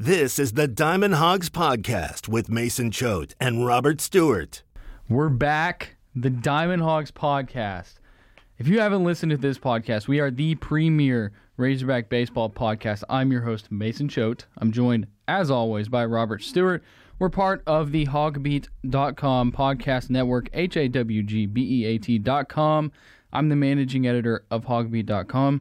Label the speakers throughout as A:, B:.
A: This is the Diamond Hogs Podcast with Mason Choate and Robert Stewart.
B: We're back, the Diamond Hogs Podcast. If you haven't listened to this podcast, we are the premier Razorback baseball podcast. I'm your host, Mason Choate. I'm joined, as always, by Robert Stewart. We're part of the hawgbeat.com podcast network, H A W G B E A T.com. I'm the managing editor of hawgbeat.com.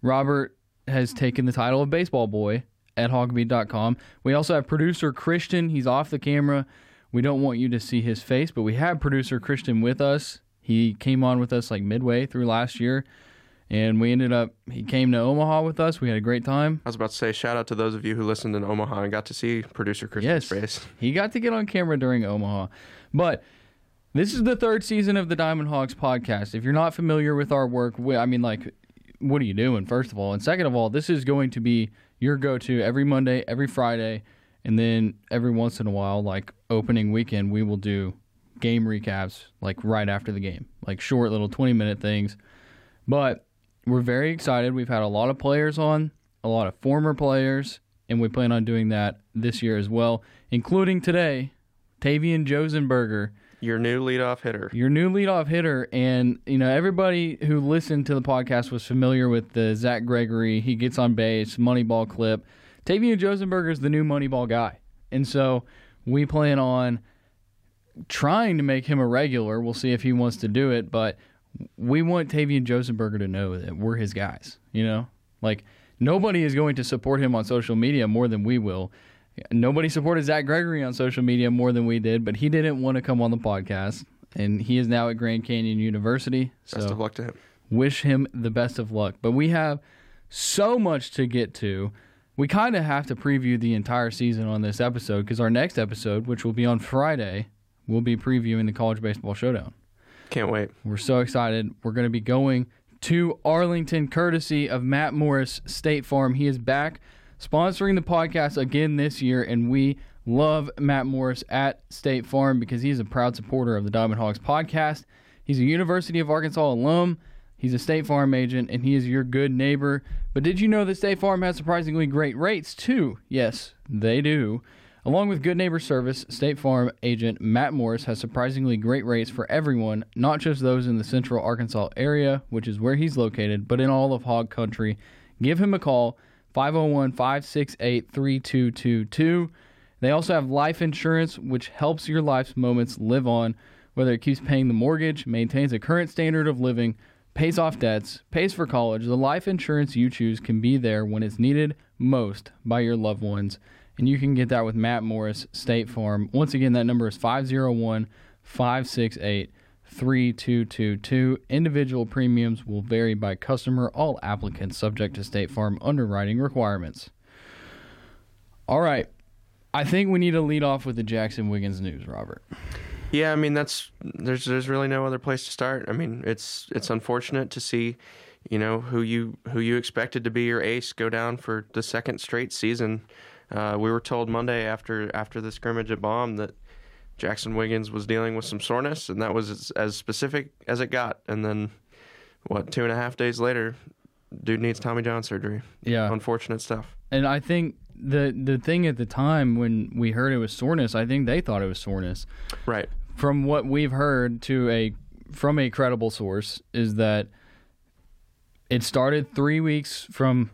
B: Robert has taken the title of baseball boy at hawgbeat.com. We also have producer Christian. He's off the camera. We don't want you to see his face, but we have producer Christian with us. He came on with us like midway through last year, and we ended up, he came to Omaha with us. We had a great time.
C: I was about to say, shout out to those of you who listened in Omaha and got to see producer Christian's
B: Yes.
C: face.
B: He got to get on camera during Omaha. But this is the third season of the Diamond Hogs podcast. If you're not familiar with our work, I mean, like, what are you doing, first of all? And second of all, this is going to be your go to every Monday, every Friday, and then every once in a while, like opening weekend, we will do game recaps, like right after the game, like short little 20 minute things. But we're very excited. We've had a lot of players on, a lot of former players, and we plan on doing that this year as well, including today, Tavian Josenberger,
C: Your new leadoff hitter.
B: your new leadoff hitter. And, you know, everybody who listened to the podcast was familiar with the Zach Gregory, he gets on base, Moneyball clip. Tavian Josenberger is the new Moneyball guy. And so we plan on trying to make him a regular. We'll see if he wants to do it, but we want Tavian Josenberger to know that we're his guys, you know? Like nobody is going to support him on social media more than we will. Nobody supported Zach Gregory on social media more than we did, but he didn't want to come on the podcast. And he is now at Grand Canyon University. So
C: Best of luck to him.
B: wish him the best of luck. But we have so much to get to. We kind of have to preview the entire season on this episode because our next episode, which will be on Friday, we'll be previewing the College Baseball Showdown.
C: Can't wait.
B: We're so excited. We're going to be going to Arlington, courtesy of Matt Morris State Farm. He is back sponsoring the podcast again this year, and we love Matt Morris at State Farm because he's a proud supporter of the Diamond Hogs podcast. He's a University of Arkansas alum. He's a State Farm agent, and he is your good neighbor. But did you know that State Farm has surprisingly great rates too? Yes, they do. Along with good neighbor service, State Farm agent Matt Morris has surprisingly great rates for everyone, not just those in the central Arkansas area, which is where he's located, but in all of hog country. Give him a call, 501 568 3222. They also have life insurance, which helps your life's moments live on, whether it keeps paying the mortgage, maintains a current standard of living, pays off debts, pays for college. The life insurance you choose can be there when it's needed most by your loved ones. And you can get that with Matt Morris, State Farm. Once again, that number is 501 568 3222. Individual premiums will vary by customer, all applicants subject to State Farm underwriting requirements. All right. I think we need to lead off with the Jaxon Wiggins news, Robert.
C: Yeah, I mean that's there's there's really no other place to start. I mean it's it's unfortunate to see, you know, who you who you expected to be your ace go down for the second straight season. Uh, we were told Monday after after the scrimmage at Baum that Jaxon Wiggins was dealing with some soreness, and that was as, as specific as it got. And then, what two and a half days later, dude needs Tommy John surgery.
B: Yeah.
C: Unfortunate stuff.
B: And I think the the thing at the time when we heard it was soreness, I think they thought it was soreness.
C: Right.
B: From what we've heard to a from a credible source is that it started 3 weeks from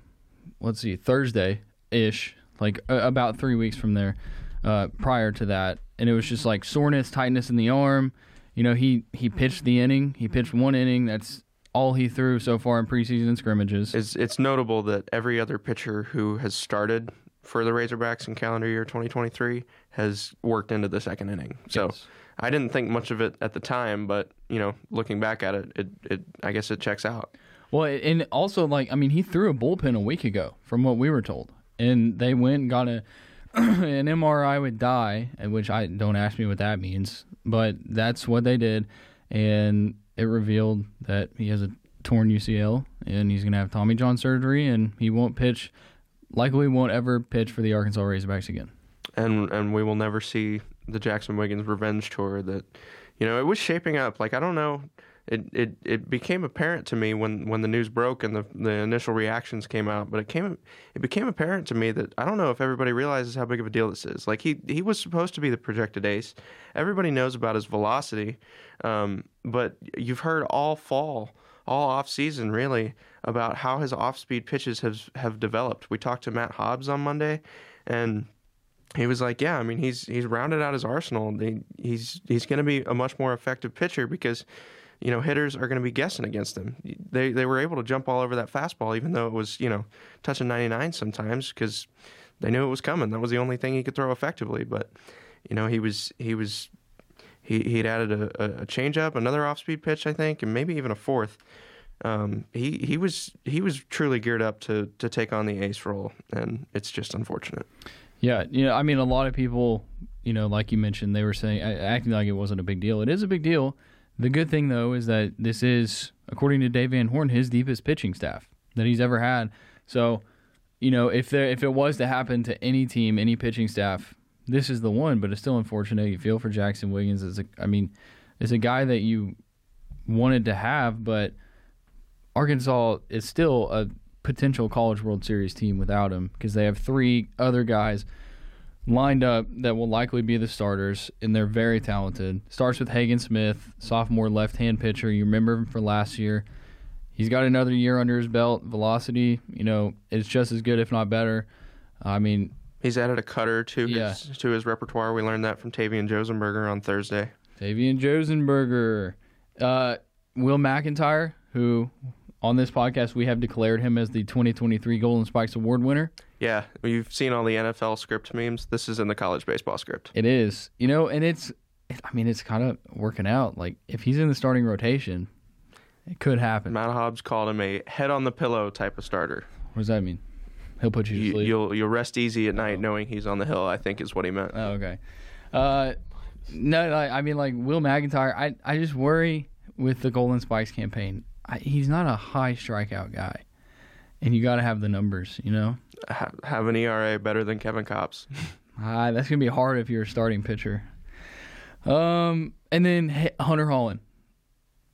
B: let's see, Thursday ish, like uh, about 3 weeks from there uh, prior to that and it was just like soreness, tightness in the arm. You know, he he pitched the inning. He pitched one inning. That's all he threw so far in preseason scrimmages.
C: It's, it's notable that every other pitcher who has started for the Razorbacks in calendar year 2023 has worked into the second inning. So
B: Yes.
C: I didn't think much of it at the time, but you know, looking back at it, it, it I guess it checks out.
B: Well, and also like I mean, he threw a bullpen a week ago, from what we were told, and they went and got a an MRI would die, which I don't ask me what that means, but that's what they did, and it revealed that he has a torn UCL, and he's gonna have Tommy John surgery, and he won't pitch, likely won't ever pitch for the Arkansas Razorbacks again.
C: and and we will never see the Jaxon Wiggins revenge tour that you know it was shaping up like I don't know it, it, it became apparent to me when, when the news broke and the, the initial reactions came out, but it came it became apparent to me that I don't know if everybody realizes how big of a deal this is. Like he he was supposed to be the projected ace. Everybody knows about his velocity, um, but you've heard all fall, all off season really about how his off speed pitches have have developed. We talked to Matt Hobbs on Monday, and he was like, "Yeah, I mean, he's he's rounded out his arsenal. He, he's he's going to be a much more effective pitcher because." You know, hitters are going to be guessing against them. They they were able to jump all over that fastball, even though it was you know touching 99 sometimes because they knew it was coming. That was the only thing he could throw effectively. But you know, he was he was he he'd added a, a changeup, another off speed pitch, I think, and maybe even a fourth. Um, he he was he was truly geared up to to take on the ace role, and it's just unfortunate.
B: Yeah, you know, I mean, a lot of people, you know, like you mentioned, they were saying acting like it wasn't a big deal. It is a big deal the good thing, though, is that this is, according to Dave Van Horn, his deepest pitching staff that he's ever had. So, you know, if there if it was to happen to any team, any pitching staff, this is the one. But it's still unfortunate. You feel for Jaxon Wiggins. As a, I mean, it's a guy that you wanted to have, but Arkansas is still a potential College World Series team without him because they have three other guys lined up that will likely be the starters, and they're very talented. Starts with Hagen Smith, sophomore left hand pitcher. You remember him for last year. He's got another year under his belt. Velocity, you know, it's just as good, if not better. I mean,
C: he's added a cutter to yeah. his to his repertoire. We learned that from Tavian Josenberger on Thursday.
B: Tavian Josenberger, uh, Will McIntyre, who on this podcast we have declared him as the 2023 Golden Spikes Award winner.
C: Yeah, you've seen all the NFL script memes. This is in the college baseball script.
B: It is, you know, and it's, I mean, it's kind of working out. Like if he's in the starting rotation, it could happen.
C: Matt Hobbs called him a head on the pillow type of starter.
B: What does that mean? He'll put you to
C: you,
B: sleep.
C: You'll you'll rest easy at night oh. knowing he's on the hill. I think is what he meant.
B: Oh, okay. Uh, no, I mean like Will McIntyre. I I just worry with the Golden Spikes campaign. I, he's not a high strikeout guy, and you got to have the numbers. You know
C: have an ERA better than Kevin Kopps.
B: Ah, that's gonna be hard if you're a starting pitcher. Um, and then Hunter Hollan,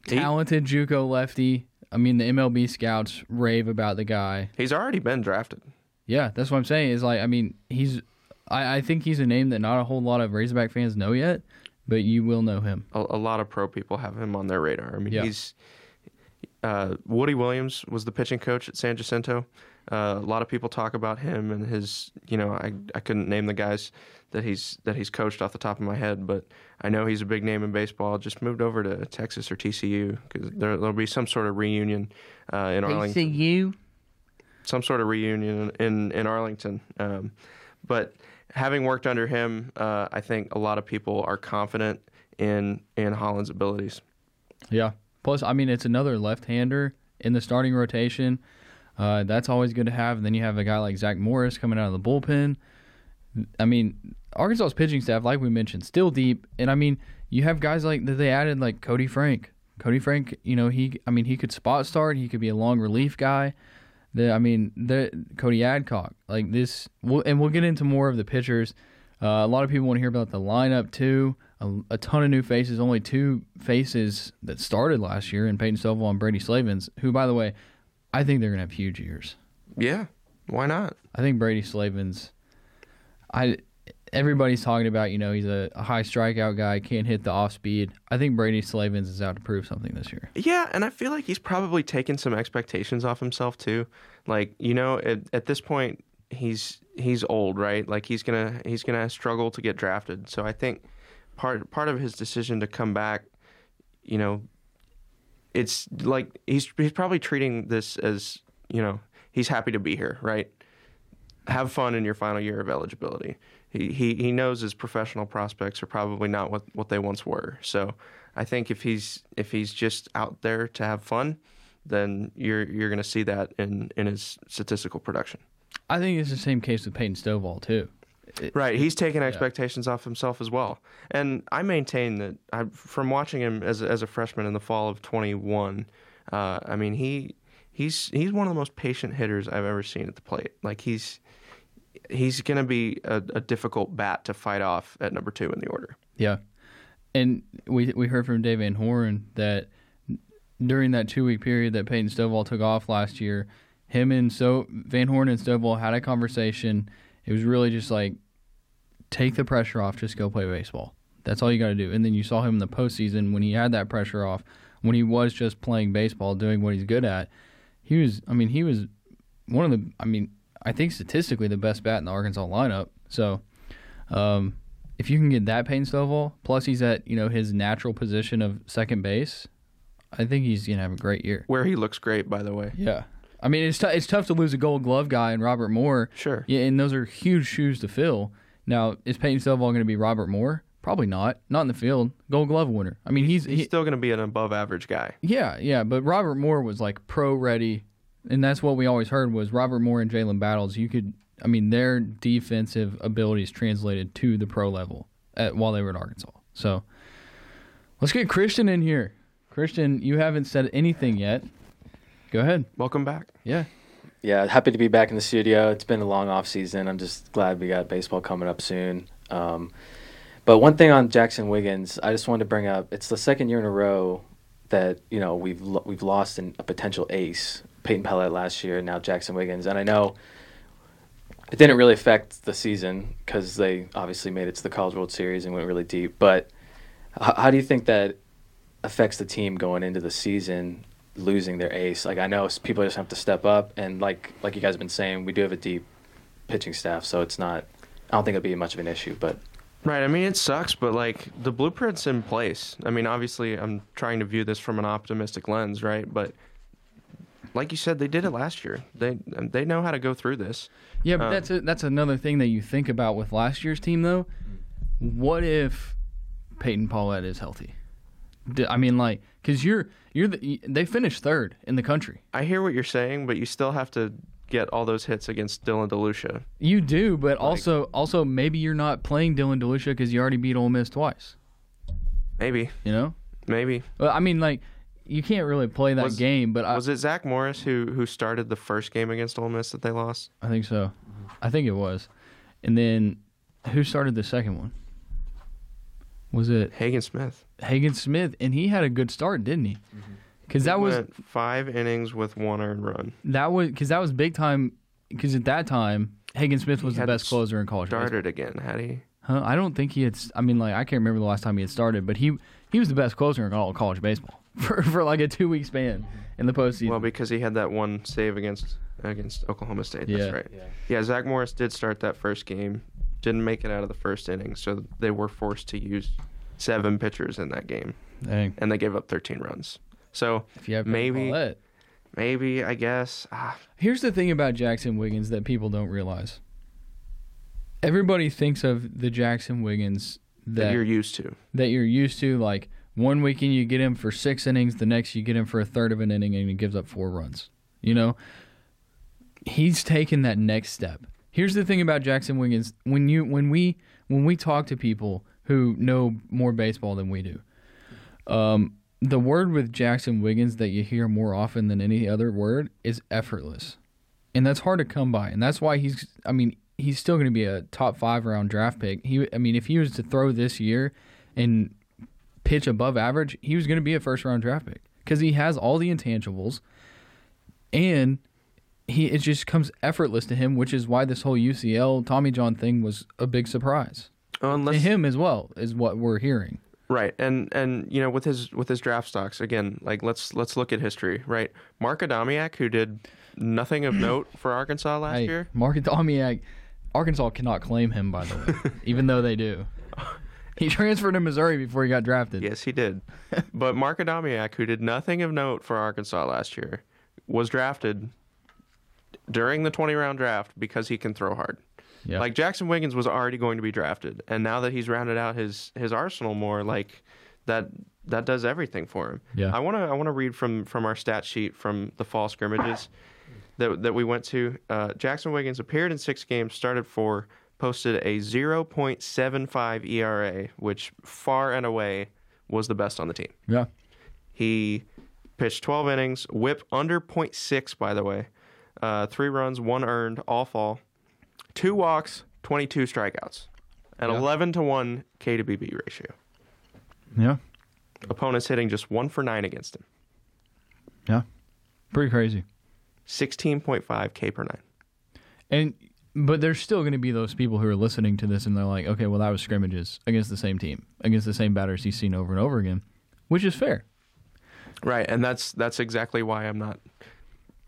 B: talented JUCO lefty. I mean, the MLB scouts rave about the guy.
C: He's already been drafted.
B: Yeah, that's what I'm saying. Is like, I mean, he's. I, I think he's a name that not a whole lot of Razorback fans know yet, but you will know him.
C: A, a lot of pro people have him on their radar. I mean, yeah. he's. Uh, Woody Williams was the pitching coach at San Jacinto. Uh, a lot of people talk about him and his. You know, I I couldn't name the guys that he's that he's coached off the top of my head, but I know he's a big name in baseball. Just moved over to Texas or TCU because there, will be some sort of reunion uh, in Arlington.
B: TCU.
C: Some sort of reunion in in Arlington, um, but having worked under him, uh, I think a lot of people are confident in in Hollan's abilities.
B: Yeah. Plus, I mean, it's another left-hander in the starting rotation. Uh, that's always good to have. And then you have a guy like Zach Morris coming out of the bullpen. I mean, Arkansas's pitching staff, like we mentioned, still deep. And I mean, you have guys like that they added, like Koty Frank. Koty Frank, you know, he, I mean, he could spot start. He could be a long relief guy. The, I mean, the Cody Adcock, like this, we'll, and we'll get into more of the pitchers. Uh, a lot of people want to hear about the lineup too. A, a, ton of new faces. Only two faces that started last year, and Peyton Stovall and Brady Slavens, who, by the way, I think they're gonna have huge years.
C: Yeah, why not?
B: I think Brady Slavens. I everybody's talking about you know he's a, a high strikeout guy, can't hit the off speed. I think Brady Slavens is out to prove something this year.
C: Yeah, and I feel like he's probably taken some expectations off himself too. Like you know, at, at this point, he's he's old, right? Like he's gonna he's gonna struggle to get drafted. So I think part part of his decision to come back, you know, it's like he's he's probably treating this as you know he's happy to be here, right? Have fun in your final year of eligibility. He he he knows his professional prospects are probably not what what they once were. So I think if he's if he's just out there to have fun, then you're you're going to see that in in his statistical production.
B: I think it's the same case with Peyton Stovall too.
C: It, right, he's taken expectations off himself as well, and I maintain that I, from watching him as as a freshman in the fall of 21, uh, I mean he he's he's one of the most patient hitters I've ever seen at the plate. Like he's he's going to be a, a difficult bat to fight off at number two in the order.
B: Yeah, and we we heard from Dave Van Horn that during that two week period that Peyton Stovall took off last year, him and so Van Horn and Stovall had a conversation. It was really just like take the pressure off, just go play baseball. That's all you got to do. And then you saw him in the postseason when he had that pressure off, when he was just playing baseball, doing what he's good at. He was, I mean, he was one of the, I mean, I think statistically the best bat in the Arkansas lineup. So, um, if you can get that Peyton Stovall, plus he's at you know his natural position of second base, I think he's gonna have a great year.
C: Where he looks great, by the way.
B: Yeah, I mean it's t- it's tough to lose a Gold Glove guy and Robert Moore.
C: Sure.
B: Yeah, and those are huge shoes to fill. Now, is Peyton Stovall going to be Robert Moore? Probably not. Not in the field. Gold Glove winner. I mean, he's,
C: He's
B: he,
C: still going to be an above average guy.
B: yeah, yeah. But Robert Moore was like pro ready, and that's what we always heard was Robert Moore and Jalen Battles. You could, I mean, their defensive abilities translated to the pro level at, while they were at Arkansas. So let's get Christian in here. Christian, you haven't said anything yet. Go ahead.
C: Welcome back.
B: Yeah.
D: Yeah, happy to be back in the studio. It's been a long off season. I'm just glad we got baseball coming up soon. Um, but one thing on Jaxon Wiggins, I just wanted to bring up. It's the second year in a row that you know we've lo- we've lost an, a potential ace, Peyton Pellet last year, and now Jaxon Wiggins. And I know it didn't really affect the season because they obviously made it to the College World Series and went really deep. But h- how do you think that affects the team going into the season losing their ace. Like I know people just have to step up, and like like you guys have been saying, we do have a deep pitching staff, so it's not. I don't think it'll be much of an issue, but
C: Right. I mean, it sucks, but like the blueprint's in place. I mean, obviously, I'm trying to view this from an optimistic lens, right? But like you said, they did it last year. They they know how to go through this.
B: Yeah, but
C: Um,
B: that's a, that's another thing that you think about with last year's team, though. What if Peyton Paulette is healthy? I mean, like, because you're you're the, they finished third in the country.
C: I hear what you're saying, but you still have to get all those hits against Dylan DeLucia.
B: You do, but also also maybe you're not playing Dylan DeLucia because you already beat Ole Miss twice.
C: Maybe,
B: You know,
C: maybe.
B: well, I mean, like, you can't really play that
C: Was-
B: game. But I,
C: Was it Zach Morris who who started the first game against Ole Miss that they lost?
B: I think so. I think it was. And then who started the second one? Was it
C: Hagen Smith.
B: Hagen Smith? And he had a good start, didn't he? Mm-hmm. Because that was
C: Went five innings with one earned run.
B: that was because that was big time. Because at that time, Hagen Smith was
C: He
B: the
C: hadn't
B: best closer in college. baseball.
C: Started again, had he?
B: Huh? I don't think he had. I mean, like I can't remember the last time he had started, but he he was the best closer in all of college baseball for for like a two week span in the postseason.
C: Well, because he had that one save against against Oklahoma State.
B: Yeah.
C: That's right. Yeah, Zach Morris did start that first game. Didn't make it out of the first inning, so they were forced to use seven pitchers in that game,
B: Dang,
C: and they gave up 13 runs. So
B: if you have
C: maybe,
B: Paulette.
C: maybe I guess. Ah,
B: Here's the thing about Jaxon Wiggins that people don't realize. Everybody thinks of the Jaxon Wiggins
C: that
B: that
C: you're used to.
B: that you're used to. Like one weekend you get him for six innings, the next you get him for a third of an inning, and he gives up four runs. You know, he's taken that next step. Here's the thing about Jaxon Wiggins: when you when we when we talk to people who know more baseball than we do, um, the word with Jaxon Wiggins that you hear more often than any other word is effortless, and that's hard to come by. And that's why he's. I mean, he's still going to be a top five round draft pick. He. I mean, if he was to throw this year and pitch above average, he was going to be a first round draft pick because he has all the intangibles, and he it just comes effortless to him, which is why this whole UCL Tommy John thing was a big surprise
C: Oh,
B: to him as well, is what we're hearing.
C: Right, and and you know with his with his draft stocks again, like let's let's look at history. Right, Mark Adamiak, who did nothing of note for Arkansas last
B: Hey,
C: year.
B: Mark Adamiak, Arkansas cannot claim him by the way, even though they do. He transferred to Missouri before he got drafted.
C: Yes, he did. but Mark Adamiak, who did nothing of note for Arkansas last year, was drafted during the 20 round draft because he can throw hard.
B: Yeah.
C: Like Jaxon Wiggins was already going to be drafted, and now that he's rounded out his his arsenal more, like that that does everything for him.
B: Yeah.
C: I want to I want to read from from our stat sheet from the fall scrimmages that that we went to. Uh, Jaxon Wiggins appeared in six games, started four, posted a 0.75 ERA, which far and away was the best on the team.
B: yeah.
C: He pitched 12 innings, whip under 0.6, by the way. Uh, three runs, one earned, all fall. Two walks, 22 strikeouts. An
B: Yeah.
C: 11 to 1 K to BB ratio.
B: Yeah.
C: Opponents hitting just one for nine against him.
B: Yeah, pretty crazy.
C: 16.5 K per nine.
B: And but there's still going to be those people who are listening to this and they're like, okay, well that was scrimmages against the same team, against the same batters he's seen over and over again, which is fair.
C: Right, and that's that's exactly why I'm not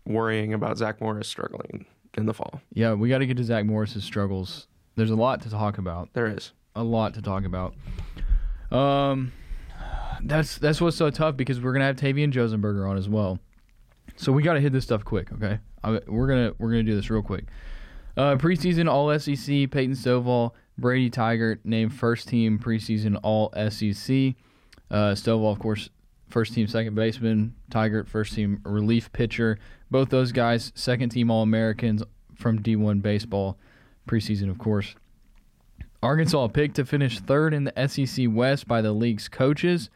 C: worrying about Zach Morris struggling in the fall.
B: Yeah, we got to get to Zach Morris's struggles. There's a lot to talk about.
C: There is.
B: A lot to talk about. Um, that's that's what's so tough because we're gonna have Tavian Josenberger on as well. So we got to hit this stuff quick, okay? I, we're gonna we're gonna do this real quick. Uh, preseason All SEC Peyton Stovall, Brady Tygart named first team preseason All SEC. Uh, Stovall, of course, first team second baseman. Tygart, first team relief pitcher. Both those guys, second team All Americans from D1 baseball preseason, of course. Arkansas picked to finish third in the SEC West by the league's coaches,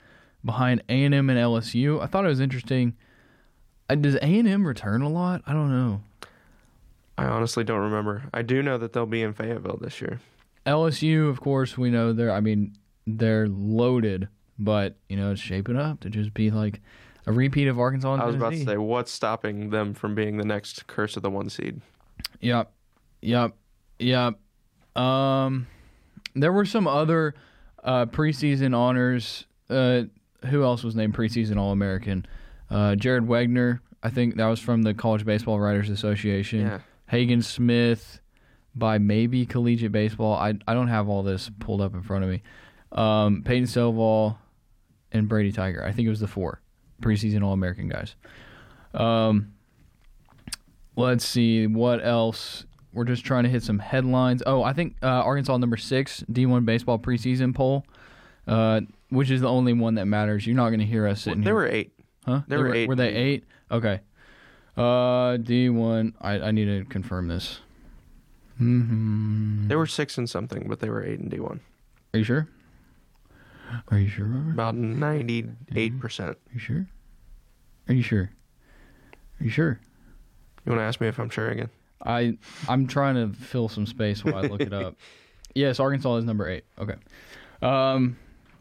B: behind A&M and LSU. I thought it was interesting. Uh, Does A&M return a lot? I don't know.
C: I honestly don't remember. I do know that they'll be in Fayetteville this year.
B: LSU, of course, we know they're. I mean, they're loaded, but you know it's shaping up to just be like a repeat of Arkansas. And
C: I was about to say, what's stopping them from being the next curse of the one seed?
B: Yep. Yep. Yep. Um there were some other uh preseason honors. Uh who else was named preseason All American? Uh Jared Wagner, I think that was from the College Baseball Writers Association.
C: Yeah.
B: Hagen Smith by maybe Collegiate Baseball. I I don't have all this pulled up in front of me. Um Peyton Stovall and Brady Tygart. I think it was the four preseason All American guys. Um Let's see what else. We're just trying to hit some headlines. Oh, I think uh, Arkansas number six D1 baseball preseason poll, uh, which is the only one that matters. You're not going to hear us sitting
C: There
B: here.
C: were eight.
B: huh?
C: there
B: They
C: were eight.
B: Were they eight? Okay. Uh, D1. I I need to confirm this. hmm
C: There were six and something, but they were eight and D one.
B: Are you sure? Are you sure? Robert?
C: About ninety eight percent.
B: Are you sure? Are you sure? Are you sure?
C: You want to ask me if I'm sure again?
B: I I'm trying to fill some space while I look it up. Yes, Arkansas is number eight. Okay. Um,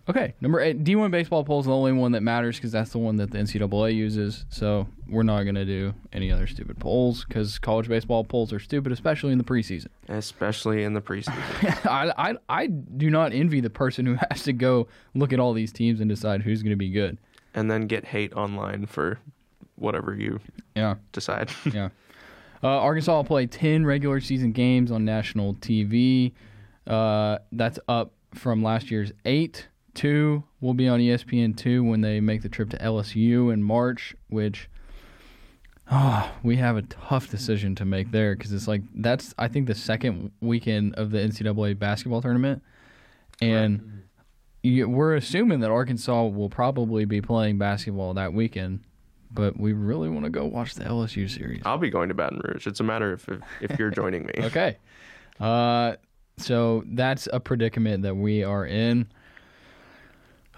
B: okay, number eight. D1 baseball poll is the only one that matters because that's the one that the NCAA uses. So we're not gonna do any other stupid polls because college baseball polls are stupid, especially in the preseason.
C: Especially in the preseason.
B: I, I I do not envy the person who has to go look at all these teams and decide who's gonna be good.
C: and then get hate online for whatever you
B: Yeah.
C: decide.
B: yeah. Uh, Arkansas will play 10 regular season games on national TV. Uh, that's up from last year's eight. Two will be on E ESPN2 when they make the trip to LSU in March, which oh, we have a tough decision to make there because it's like that's, I think, the second weekend of the NCAA basketball tournament. And you, we're assuming that Arkansas will probably be playing basketball that weekend, but we really want to go watch the LSU series.
C: I'll be going to Baton Rouge. It's a matter of if, if you're joining me.
B: Okay. Uh, so that's a predicament that we are in.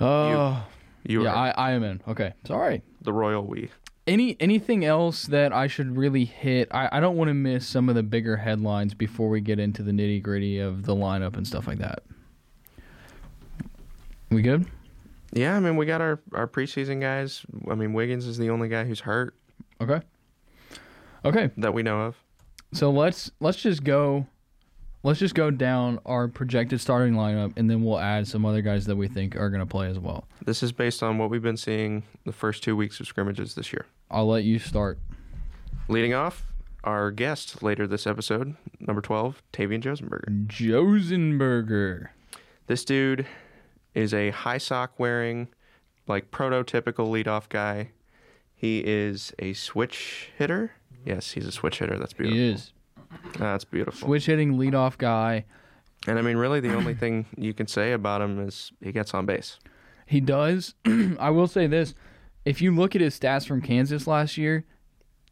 B: Oh,
C: You
B: yeah, I, I am in. Okay, sorry.
C: the royal we.
B: Any anything else that I should really hit? I, I don't want to miss some of the bigger headlines before we get into the nitty gritty of the lineup and stuff like that. We good?
C: Yeah, I mean we got our our preseason guys. I mean Wiggins is the only guy who's hurt
B: Okay. Okay.
C: that we know of.
B: So let's let's just go let's just go down our projected starting lineup and then we'll add some other guys that we think are going to play as well.
C: This is based on what we've been seeing the first two weeks of scrimmages this year.
B: I'll let you start.
C: Leading off, our guest later this episode, number twelve, Tavian Josenberger.
B: Josenberger.
C: This dude is a high sock wearing, like prototypical leadoff guy. He is a switch hitter. Yes, he's a switch hitter. That's beautiful.
B: He is.
C: That's beautiful.
B: Switch hitting leadoff guy.
C: And I mean, really, the only thing you can say about him is he gets on base.
B: He does. I will say this. If you look at his stats from Kansas last year,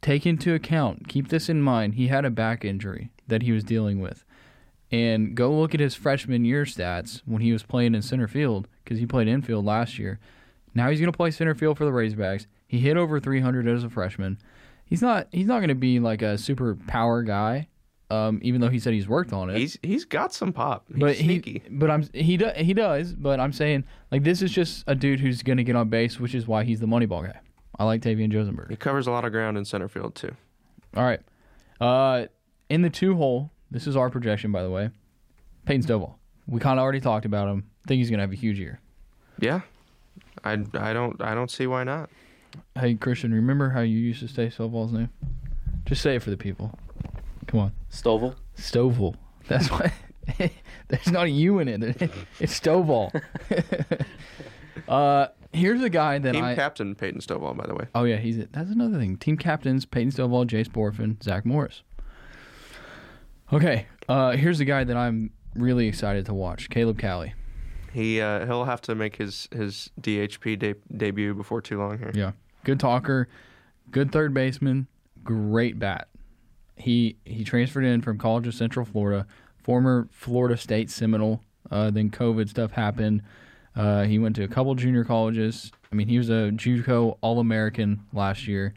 B: take into account, keep this in mind. He had a back injury that he was dealing with. And go look at his freshman year stats when he was playing in center field because he played infield last year. Now he's going to play center field for the Razorbacks. He hit over 300 as a freshman. He's not he's not going to be like a super power guy, um, even though he said he's worked on it.
C: He's he's got some pop. He's
B: but
C: sneaky.
B: he but I'm he does he does. But I'm saying like this is just a dude who's going to get on base, which is why he's the Moneyball guy. I like Tavian Josenberg.
C: He covers a lot of ground in center field too.
B: All right. Uh, in the two hole, this is our projection, by the way. Peyton Stovall. We kind of already talked about him. think he's going to have a huge year.
C: Yeah, I, I don't I don't see why not.
B: Hey, Christian, remember how you used to say Stovall's name? Just say it for the people. Come on.
D: Stovall.
B: Stovall. That's why. There's not a U in it. It's Stovall. uh, here's a guy that I
C: Team
B: I.
C: captain Peyton Stovall, by the way.
B: Oh yeah, he's it. that's another thing. Team captains: Peyton Stovall, Jace Bohrofen, Zach Morris. Okay, uh, here's the guy that I'm really excited to watch: Caleb Cali.
C: He uh, he'll have to make his his DHP de- debut before too long here.
B: Yeah, good talker, good third baseman, great bat. He he transferred in from College of Central Florida, former Florida State Seminole. Uh, then COVID stuff happened. Uh, he went to a couple junior colleges. I mean, he was a JUCO All American last year.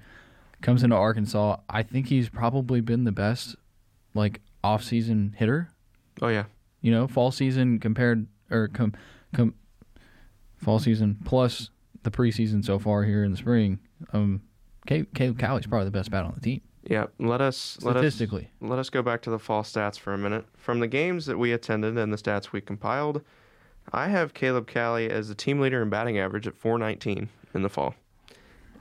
B: Comes into Arkansas. I think he's probably been the best, like off season hitter.
C: Oh yeah,
B: You know, fall season compared or com, com fall season plus the preseason so far here in the spring. Um, Ca- Caleb Cali's probably the best bat on the team
C: yeah. Let us let us let us go back to the fall stats for a minute. From the games that we attended and the stats we compiled, I have Caleb Cali as the team leader in batting average at 419 in the fall.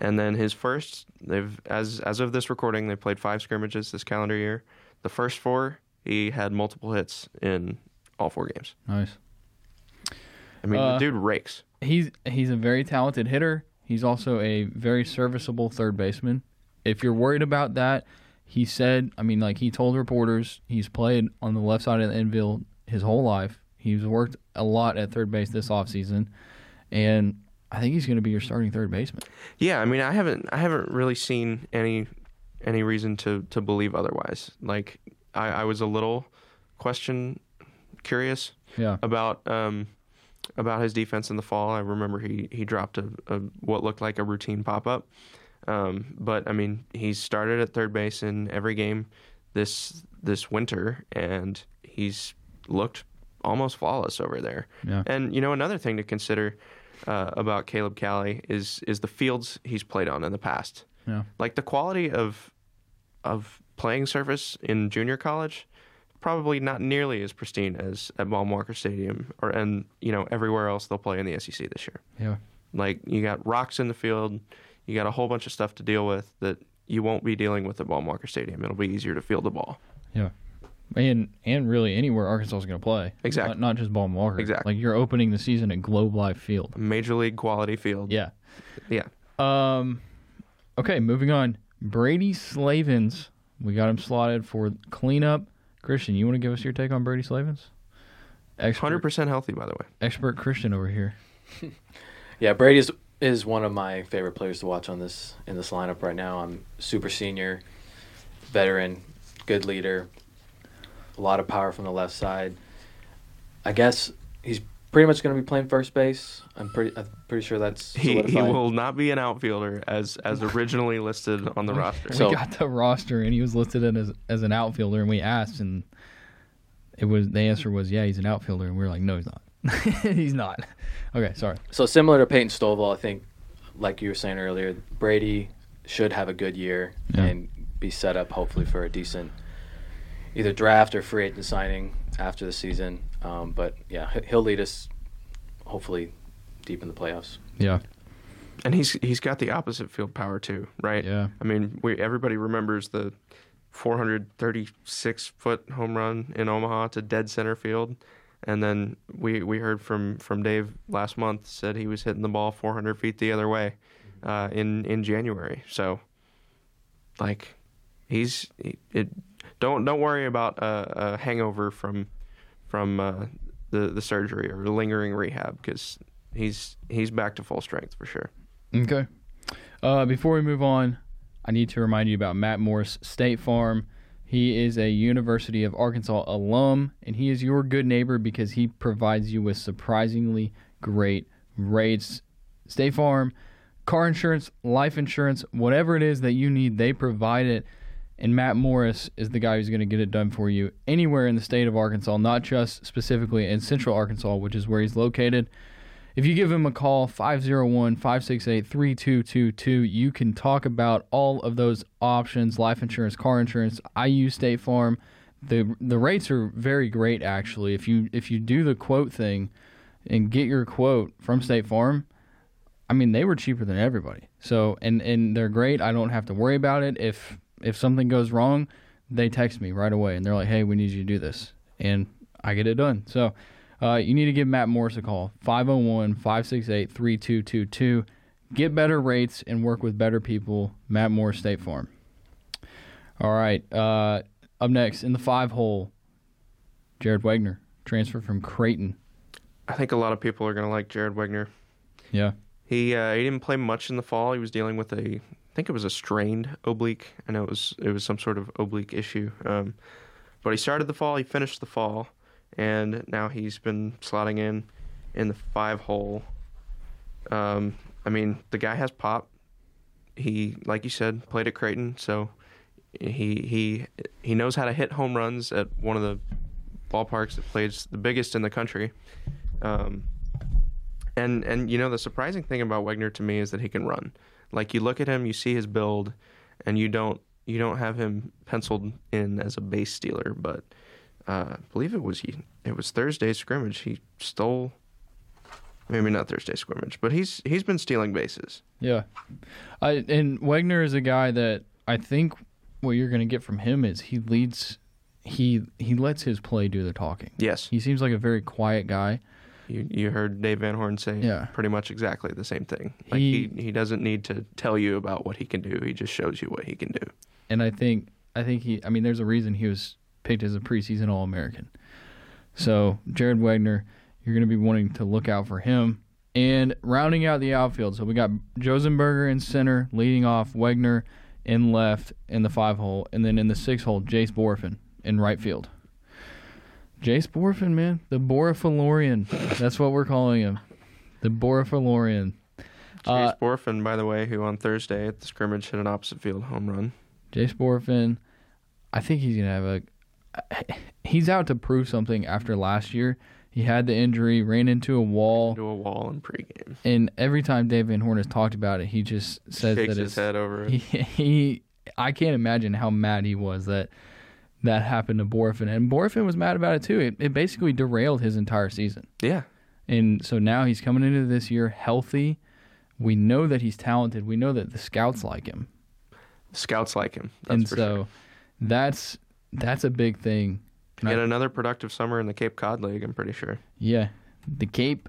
C: And then his first, they've as as of this recording, they played five scrimmages this calendar year. The first four, he had multiple hits in all four games.
B: Nice.
C: I mean,
B: Uh,
C: the dude rakes.
B: He's he's a very talented hitter. He's also a very serviceable third baseman. If you're worried about that, he said, I mean, like he told reporters, he's played on the left side of the infield his whole life. He's worked a lot at third base this offseason, and I think he's going to be your starting third baseman.
C: Yeah, I mean, I haven't I haven't really seen any any reason to to believe otherwise. Like, I, I was a little question curious
B: Yeah.
C: about um about his defense in the fall. I remember he he dropped a, a what looked like a routine pop up. Um, but I mean, he's started at third base in every game this this winter, and he's looked almost flawless over there.
B: Yeah.
C: And you know, another thing to consider uh, about Caleb Cali is is the fields he's played on in the past.
B: Yeah.
C: Like the quality of of playing surface in junior college, probably not nearly as pristine as at Baum Walker Stadium or and you know everywhere else they'll play in the SEC this year.
B: Yeah.
C: Like you got rocks in the field, you got a whole bunch of stuff to deal with that you won't be dealing with at Baum Walker Stadium. It'll be easier to field the ball.
B: Yeah. And and really anywhere Arkansas is going to play.
C: Exactly.
B: Not, not just Baum Walker.
C: Exactly.
B: Like you're opening the season at Globe Life Field.
C: Major league quality field.
B: Yeah.
C: Yeah.
B: Um. Okay, moving on. Brady Slavens. We got him slotted for cleanup. Christian, you want to give us your take on Brady Slavens? Expert,
C: Hundred percent healthy, by the way.
B: expert Christian over here.
D: Yeah, Brady is, is one of my favorite players to watch on this in this lineup right now. I'm super senior, veteran, good leader, a lot of power from the left side. I guess he's pretty much going to be playing first base. I'm pretty I'm pretty sure that's
C: He, he will not be an outfielder as as originally listed on the roster.
D: So-
B: we got the roster, and he was listed in as as an outfielder, and we asked, and it was the answer was yeah, he's an outfielder, and we were like, no, he's not. he's not. Okay, sorry.
D: So similar to Peyton Stovall, I think, like you were saying earlier, Brady should have a good year
B: Yeah.
D: and be set up hopefully for a decent either draft or free agent signing after the season. Um, but yeah, he- he'll lead us hopefully deep in the playoffs.
B: Yeah.
C: And he's he's got the opposite field power too, right?
B: Yeah.
C: I mean, we everybody remembers the 436 foot home run in Omaha to dead center field, and then we we heard from from Dave last month said he was hitting the ball 400 feet the other way uh, in in January. So, like, he's he, it. Don't don't worry about a, a hangover from from uh, the the surgery or lingering rehab because he's he's back to full strength for sure.
B: Okay. Uh, before we move on, I need to remind you about Matt Morris, State Farm. He is a University of Arkansas alum, and he is your good neighbor because he provides you with surprisingly great rates. State Farm, car insurance, life insurance, whatever it is that you need, they provide it. And Matt Morris is the guy who's going to get it done for you anywhere in the state of Arkansas, not just specifically in central Arkansas, which is where he's located. If you give him a call 501-568-3222, you can talk about all of those options, life insurance, car insurance. I use State Farm. The the rates are very great actually. If you if you do the quote thing and get your quote from State Farm, I mean they were cheaper than everybody. So and and they're great. I don't have to worry about it if if something goes wrong, they text me right away and they're like, "Hey, we need you to do this." And I get it done. So uh, you need to give Matt Morris a call 501 568 3222. Get better rates and work with better people. Matt Morris State Farm. All right. Uh, up next in the five hole, Jared Wagner, transfer from Creighton.
C: I think a lot of people are going to like Jared Wagner.
B: Yeah.
C: He uh, he didn't play much in the fall. He was dealing with a, I think it was a strained oblique. I know it was it was some sort of oblique issue. Um, but he started the fall. He finished the fall, and now he's been slotting in in the five hole. Um, I mean, the guy has pop. He, like you said, played at Creighton, so he he he knows how to hit home runs at one of the ballparks that plays the biggest in the country. Um, and and you know the surprising thing about Wagner to me is that he can run. Like you look at him, you see his build, and you don't you don't have him penciled in as a base stealer. But uh, I believe it was he, it was Thursday scrimmage. He stole, maybe not Thursday scrimmage, but he's he's been stealing bases.
B: Yeah. I, and Wagner is a guy that I think what you're going to get from him is he leads he he lets his play do the talking.
C: Yes,
B: He seems like a very quiet guy.
C: you you heard Dave Van Horn say
B: Yeah.
C: pretty much exactly the same thing. Like
B: He-
C: he, he doesn't need to tell you about what he can do. He just shows you what he can do.
B: and I think I think he I mean there's a reason he was picked as a preseason All American. So Jared Wagner, you're going to be wanting to look out for him. And rounding out the outfield, so we got Josenberger in center, leading off Wagner in left in the five hole, and then in the six hole, Jace Bohrofen in right field. Jace Bohrofen, man, the Borifalorian. That's what we're calling him, the Borifalorian.
C: Chase
B: Uh,
C: Bohrofen, by the way, who on Thursday at the scrimmage hit an opposite field home run.
B: Jace Bohrofen, I think he's gonna have a. He's out to prove something after last year. He had the injury, ran into a wall,
C: Into a wall in pregame.
B: and every time Dave Van Horn has talked about it, he just says
C: Shakes
B: that
C: his head over it.
B: he, he. I can't imagine how mad he was that that happened to Bohrofen, and Bohrofen was mad about it too. It, it basically derailed his entire season,
C: yeah.
B: and so now he's coming into this year healthy. We know that he's talented. We know that the scouts like him.
C: Scouts like him. That's
B: and so
C: sure.
B: that's that's a big thing.
C: Had another productive summer in the Cape Cod League, I'm pretty sure.
B: Yeah, the Cape,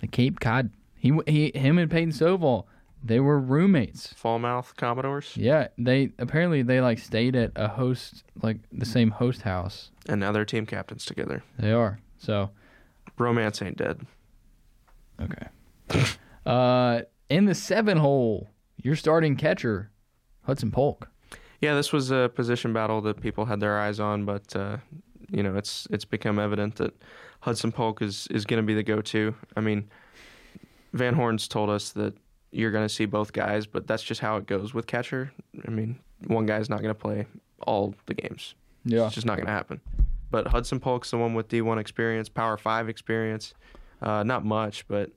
B: the Cape Cod. He he him and Peyton Stovall, they were roommates.
C: Falmouth Commodores.
B: Yeah, they apparently they like stayed at a host like the same host house.
C: And now they're team captains together.
B: They are so
C: Romance ain't dead.
B: okay. uh, in the seven hole, your starting catcher, Hudson Polk.
C: Yeah, this was a position battle that people had their eyes on, but uh, you know, it's it's become evident that Hudson Polk is is going to be the go-to. I mean, Van Horn's told us that you're going to see both guys, but that's just how it goes with catcher. I mean, one guy's not going to play all the games.
B: Yeah,
C: It's just not going to happen. But Hudson Polk's the one with D1 experience, Power 5 experience. Uh, not much, but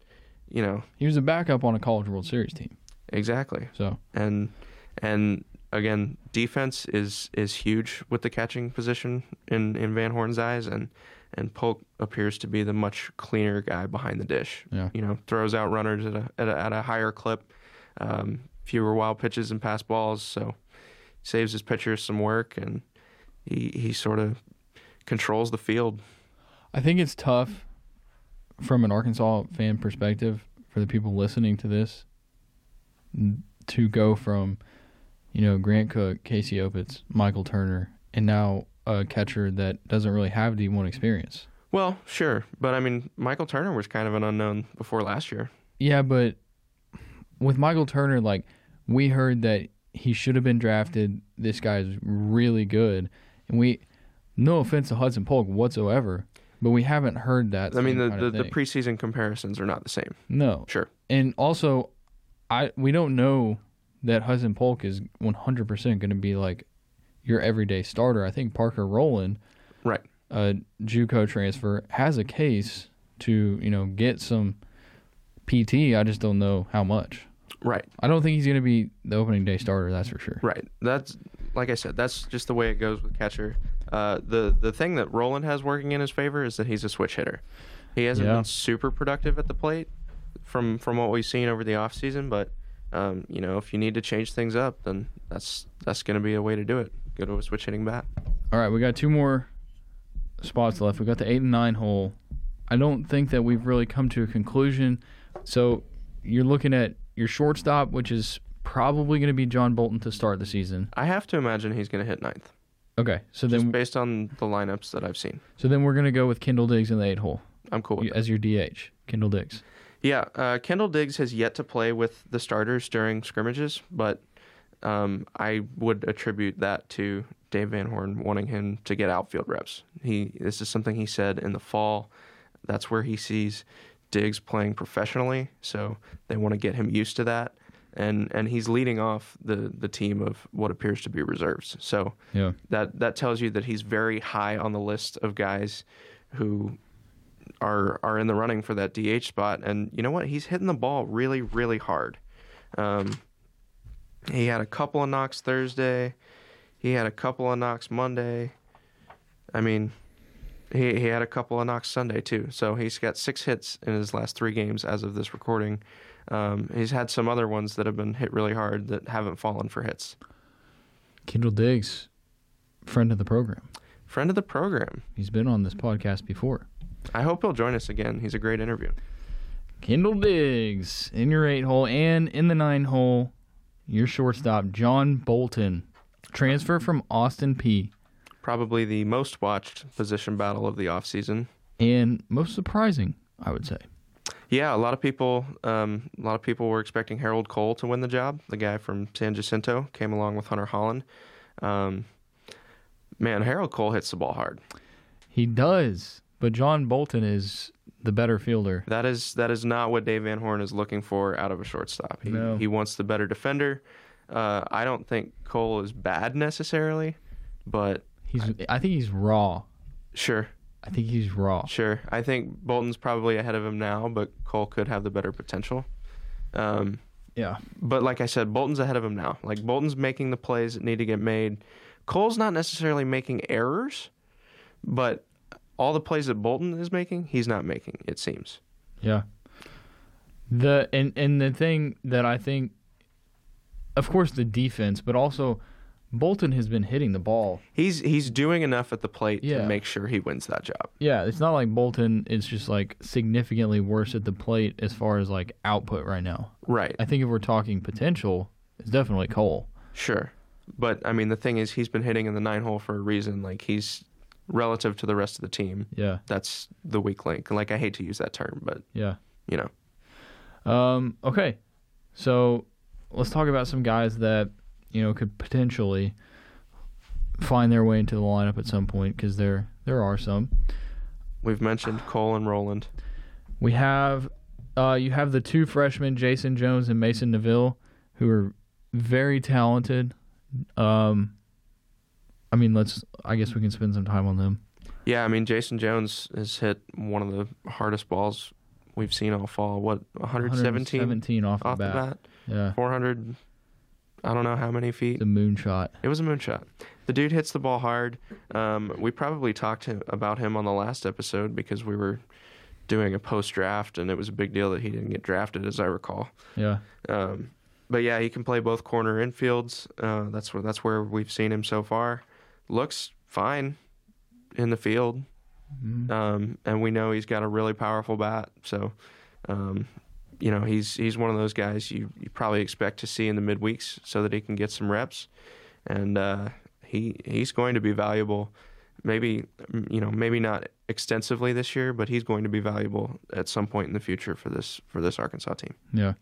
C: you know,
B: he was a backup on a College World Series team.
C: exactly.
B: So
C: and and again, defense is is huge with the catching position in in Van Horn's eyes, and and Polk appears to be the much cleaner guy behind the dish.
B: Yeah.
C: You know, throws out runners at a at a, at a higher clip, um, fewer wild pitches and pass balls, so saves his pitchers some work, and he he sort of controls the field.
B: I think it's tough from an Arkansas fan perspective for the people listening to this to go from, you know, Grant Koch, Casey Opitz, Michael Turner, and now a catcher that doesn't really have D1 experience.
C: Well, sure, but I mean, Michael Turner was kind of an unknown before last year.
B: Yeah, but with Michael Turner, like we heard that he should have been drafted. This guy's really good, and we, no offense to Hudson Polk whatsoever, but we haven't heard that.
C: I mean, the the, the preseason comparisons are not the same.
B: no,
C: Sure.
B: and also, I we don't know that Hudson Polk is one hundred percent going to be like your everyday starter. I think Parker Rowland,
C: Right.
B: a JUCO transfer, has a case to you know get some PT. I just don't know how much.
C: Right.
B: I don't think he's going to be the opening day starter. That's for sure.
C: Right. That's like I said. That's just the way it goes with catcher. Uh, the the thing that Rowland has working in his favor is that he's a switch hitter. He hasn't
B: Yeah.
C: been super productive at the plate from from what we've seen over the offseason, but um, you know, if you need to change things up, then that's that's going to be a way to do it. Go to a switch hitting bat.
B: All right, we got two more spots left. We got the eight and nine hole. I don't think that we've really come to a conclusion. So you're looking at your shortstop, which is probably going to be John Bolton to start the season.
C: I have to imagine he's going to hit ninth,
B: Okay, so
C: just
B: then
C: based on the lineups that I've seen.
B: so then we're going to go with Kendall Diggs in the eight hole
C: I'm cool with that.
B: as your DH. Kendall Diggs.
C: Yeah, uh, Kendall Diggs has yet to play with the starters during scrimmages, but um, I would attribute that to Dave Van Horn wanting him to get outfield reps. He this is something he said in the fall. That's where he sees Diggs playing professionally, so they want to get him used to that. And and he's leading off the the team of what appears to be reserves. So
B: Yeah.
C: that that tells you that he's very high on the list of guys who are are in the running for that DH spot. And you know what? He's hitting the ball really, really hard. Um, he had a couple of knocks Thursday. He had a couple of knocks Monday. I mean, he he had a couple of knocks Sunday too. So he's got six hits in his last three games as of this recording. Um, he's had some other ones that have been hit really hard that haven't fallen for hits.
B: Kendall Diggs, friend of the program.
C: Friend of the program.
B: He's been on this podcast before.
C: I hope he'll join us again. He's a great interview.
B: Kendall Diggs in your eight hole and in the nine hole, your shortstop, John Bolton. Transfer from Austin Peay
C: Probably the most watched position battle of the offseason.
B: And most surprising, I would say.
C: Yeah, a lot of people, um, a lot of people were expecting Harold Coll to win the job. The guy from San Jacinto came along with Hunter Hollan. Um, man, Harold Coll hits the ball hard.
B: He does, but John Bolton is the better fielder.
C: That is that is not what Dave Van Horn is looking for out of a shortstop. He
B: No.
C: he wants the better defender. Uh, I don't think Coll is bad necessarily, but
B: He's I think he's raw.
C: sure,
B: I think he's raw.
C: Sure. I think Bolton's probably ahead of him now, but Coll could have the better potential. Um,
B: Yeah.
C: but like I said, Bolton's ahead of him now. Like Bolton's making the plays that need to get made. Coll's not necessarily making errors, but all the plays that Bolton is making, he's not making, it seems.
B: Yeah. The and and the thing that I think of course the defense, but also Bolton has been hitting the ball.
C: He's he's doing enough at the plate
B: Yeah.
C: to make sure he wins that job.
B: Yeah, it's not like Bolton is just like significantly worse at the plate as far as like output right now.
C: Right.
B: I think if we're talking potential, it's definitely Coll.
C: Sure. But I mean the thing is he's been hitting in the nine hole for a reason. Like he's relative to the rest of the team.
B: Yeah.
C: That's the weak link. Like I hate to use that term, but
B: Yeah.
C: you know.
B: Um, okay. So let's talk about some guys that, you know, could potentially find their way into the lineup at some point because there there are some.
C: We've mentioned Coll and Rowland.
B: We have uh, you have the two freshmen, Jayson Jones and Mason Neville, who are very talented. Um, I mean, let's. I guess we can spend some time on them.
C: Yeah, I mean Jayson Jones has hit one of the hardest balls we've seen all fall. What 117
B: 117 off,
C: off
B: the bat.
C: the bat,
B: Yeah,
C: 400. I don't know how many feet.
B: the moonshot.
C: It was a moonshot. The dude hits the ball hard. Um, we probably talked about him on the last episode because we were doing a post draft, and it was a big deal that he didn't get drafted, as I recall.
B: Yeah,
C: Um, but yeah, he can play both corner infields. Uh, that's where that's where we've seen him so far. Looks fine in the field,
B: Mhm.
C: um, and we know he's got a really powerful bat. So, um, you know, he's he's one of those guys you, you probably expect to see in the midweeks so that he can get some reps, and uh, he he's going to be valuable. Maybe you know maybe not extensively this year, but he's going to be valuable at some point in the future for this for this Arkansas team.
B: yeah.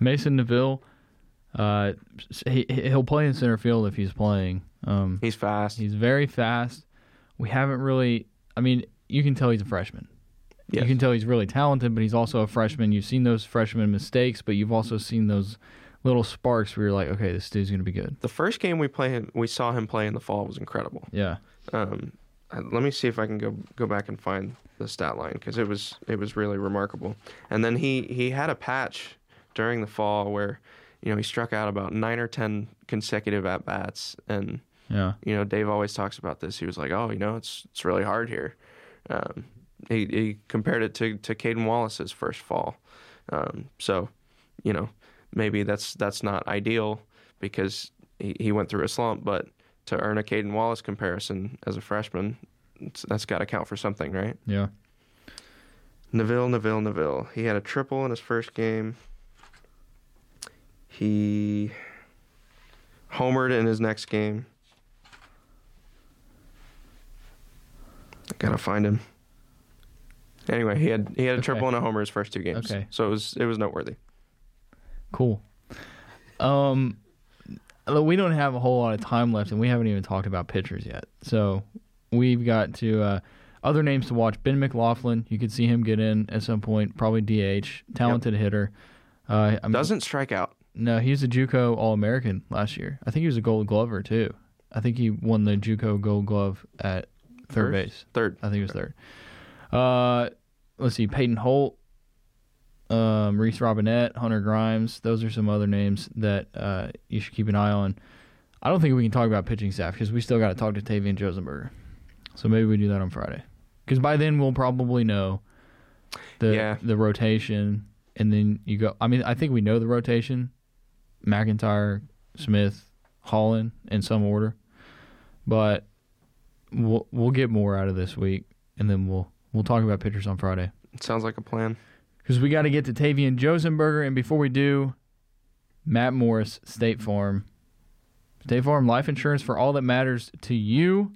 B: Mason Neville, uh, he he'll play in center field if he's playing. Um,
C: He's fast.
B: He's very fast. We haven't really. I mean, you can tell he's a freshman.
C: Yes.
B: You can tell he's really talented, but he's also a freshman. You've seen those freshman mistakes, but you've also seen those little sparks where you're like, okay, this dude's gonna be good.
C: The first game we play we saw him play in the fall was incredible.
B: Yeah,
C: Um, let me see if I can go go back and find the stat line because it was it was really remarkable. And then he he had a patch during the fall where you know he struck out about nine or ten consecutive at bats, and
B: Yeah.
C: you know Dave always talks about this. He was like, oh, you know, it's it's really hard here. Um, he he compared it to to Cayden Wallace's first fall. Um, so, you know, maybe that's that's not ideal because he, he went through a slump, but to earn a Cayden Wallace comparison as a freshman, it's, that's got to count for something, right?
B: Yeah.
C: Neville, Neville, Neville. He had a triple in his first game. He homered in his next game. I gotta find him. Anyway, he had he had a
B: Okay.
C: triple and a homer his first two games.
B: Okay.
C: So it was it was noteworthy.
B: Cool. Um, we don't have a whole lot of time left, and we haven't even talked about pitchers yet. So we've got to uh, other names to watch. Ben McLaughlin, you could see him get in at some point, probably DH, talented hitter. Uh, I'm,
C: Doesn't strike out.
B: No, he was a JUCO All American last year. I think he was a Gold Glover too. I think he won the JUCO Gold Glove at third
C: First?
B: base.
C: Third.
B: I think it was third. Uh, let's see, Peyton Holt, um, Reese Robinette, Hunter Grimes. Those are some other names that uh, you should keep an eye on. I don't think we can talk about pitching staff because we still got to talk to Tavian Josenberger. So maybe we do that on Friday. Because by then we'll probably know the
C: Yeah.
B: the rotation, and then you go. I mean, I think we know the rotation: McEntire, Smith, Hollan, in some order. But we'll we'll get more out of this week, and then we'll we'll talk about pitchers on Friday
C: Sounds like a plan.
B: because we got to get to Tavian Josenberger, and before we do, Matt Morris, State Farm, State Farm life insurance for all that matters to you.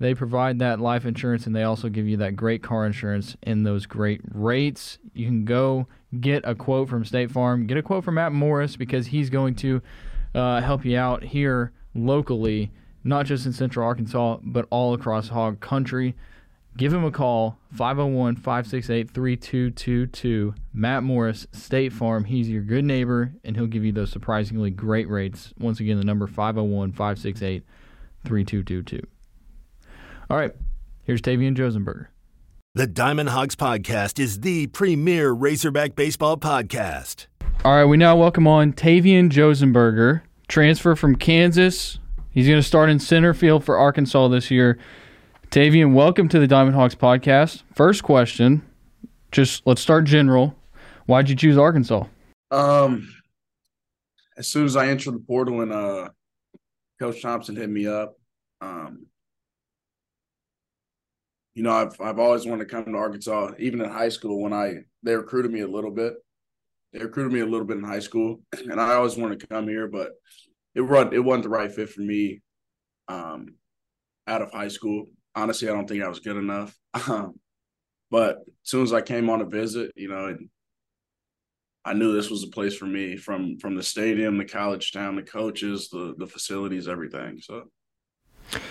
B: They provide that life insurance, and they also give you that great car insurance in those great rates. You can go get a quote from State Farm, get a quote from Matt Morris because he's going to uh, help you out here locally, not just in Central Arkansas, but all across Hog Country. Give him a call, 501 568 3222. Matt Morris, State Farm. He's your good neighbor, and he'll give you those surprisingly great rates. Once again, the number 501 568 3222. All right, here's Tavian Josenberger.
A: The Diamond Hogs Podcast is the premier Razorback baseball podcast.
B: All right, we now welcome on Tavian Josenberger, transfer from Kansas. He's going to start in center field for Arkansas this year. Tavian, welcome to the Diamond Hogs podcast. First question, just let's start general. Why'd you choose Arkansas?
E: Um, as soon as I entered the portal and uh, Coach Thompson hit me up, um, you know, I've I've always wanted to come to Arkansas. Even in high school, when I they recruited me a little bit, they recruited me a little bit in high school, and I always wanted to come here, but it run it wasn't the right fit for me. Um, out of high school, honestly, I don't think I was good enough. Um, but as soon as I came on a visit, you know, and I knew this was a place for me from from the stadium, the college town, the coaches, the the facilities, everything. So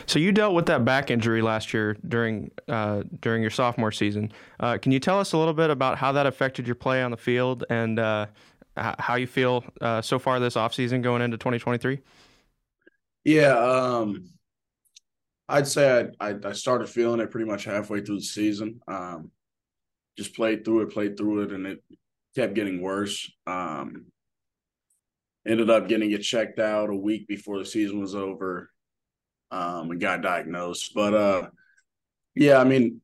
C: So you dealt with that back injury last year during uh, during your sophomore season. Uh, can you tell us a little bit about how that affected your play on the field and uh, h- how you feel uh, so far this offseason going into 2023?
E: yeah, um, I'd say I, I I started feeling it pretty much halfway through the season. Um, just played through it, played through it, and it kept getting worse. Um, ended up getting it checked out a week before the season was over. Um, and got diagnosed, but uh, yeah, I mean,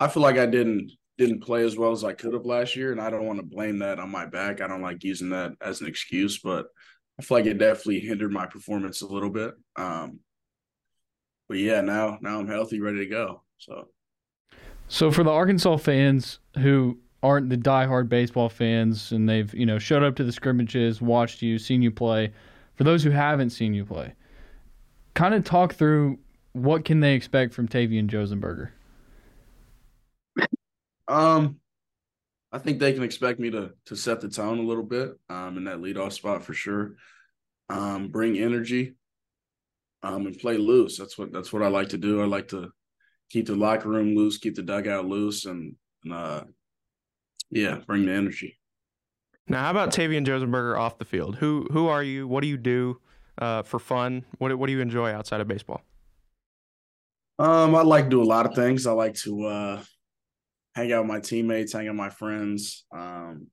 E: I feel like I didn't didn't play as well as I could have last year, and I don't want to blame that on my back. I don't like using that as an excuse, but I feel like it definitely hindered my performance a little bit. Um, but yeah, now now I'm healthy, ready to go. So
B: So for the Arkansas fans who aren't the diehard baseball fans and they've you know showed up to the scrimmages, watched you, seen you play, for those who haven't seen you play, kind of talk through what can they expect from Tavian Josenberger.
E: um, I think they can expect me to to set the tone a little bit um, in that leadoff spot for sure. Um, bring energy, um, and play loose. That's what that's what I like to do. I like to keep the locker room loose, keep the dugout loose, and, and uh, yeah, bring the energy.
C: Now, how about Tavian Josenberger off the field? Who who are you? What do you do uh, for fun? What what do you enjoy outside of baseball?
E: Um, I like to do a lot of things. I like to uh, hang out with my teammates, hang out with my friends. Um,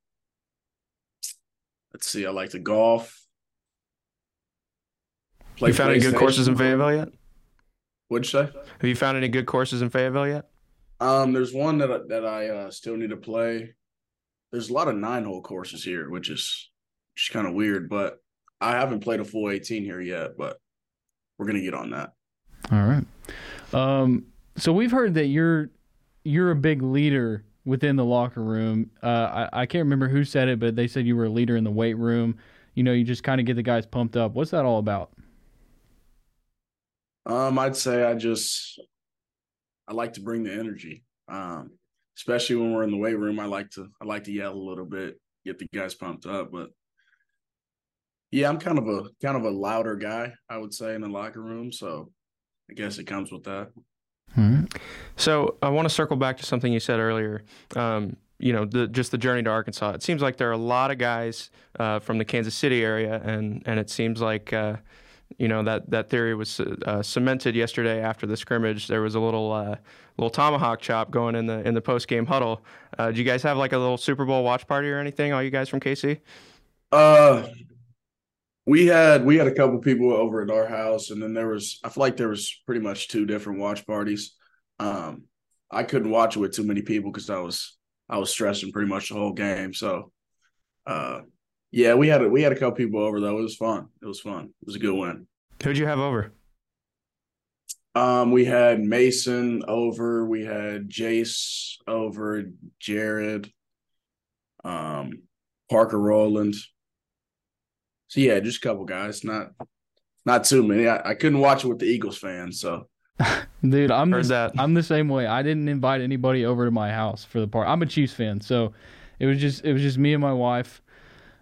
E: let's see, I like to golf.
C: Play you found any good courses in Fayetteville yet?
E: What'd you say?
C: Have you found any good courses in Fayetteville yet?
E: Um, there's one that that I uh, still need to play. There's a lot of nine hole courses here, which is which is kind of weird, but I haven't played a full 18 here yet, but we're gonna get on that.
B: All right. Um, so we've heard that you're you're a big leader within the locker room. Uh, I, I can't remember who said it, but they said you were a leader in the weight room. You know, you just kind of get the guys pumped up. What's that all about?
E: Um, I'd say I just I like to bring the energy. Um, especially when we're in the weight room, I like to I like to yell a little bit, get the guys pumped up. But yeah, I'm kind of a kind of a louder guy, I would say, in the locker room. So I guess it comes with that.
C: So I want to circle back to something you said earlier. Um, you know, the, just the journey to Arkansas. It seems like there are a lot of guys uh, from the Kansas City area, and and it seems like uh, you know that that theory was uh, cemented yesterday after the scrimmage. There was a little uh, little tomahawk chop going in the in the post game huddle. Uh, do you guys have like a little Super Bowl watch party or anything? All you guys from KC?
E: Uh, we had we had a couple people over at our house, and then there was I feel like there was pretty much two different watch parties. Um, I couldn't watch it with too many people because I was I was stressing pretty much the whole game. So, uh, yeah, we had a, we had a couple people over though. It was fun. It was fun. It was a good win.
C: Who'd you have over?
E: Um, we had Mason over. We had Jace over. Jared. Um, Parker Rowland. So yeah, just a couple guys. Not not too many. I, I couldn't watch it with the Eagles fans. So.
B: Dude, I'm the, I'm the same way. I didn't invite anybody over to my house for the party. I'm a Chiefs fan, so it was just it was just me and my wife.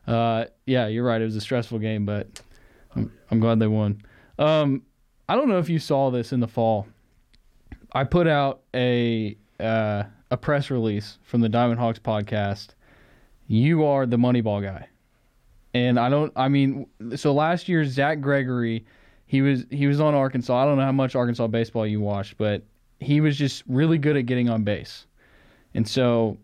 B: Uh, yeah, you're right. It was a stressful game, but I'm, I'm glad they won. Um, I don't know if you saw this in the fall. I put out a uh, a press release from the Diamond Hogs podcast. You are the Moneyball guy, and I don't. I mean, so last year Zach Gregory, he was he was on Arkansas. I don't know how much Arkansas baseball you watched, but he was just really good at getting on base, and so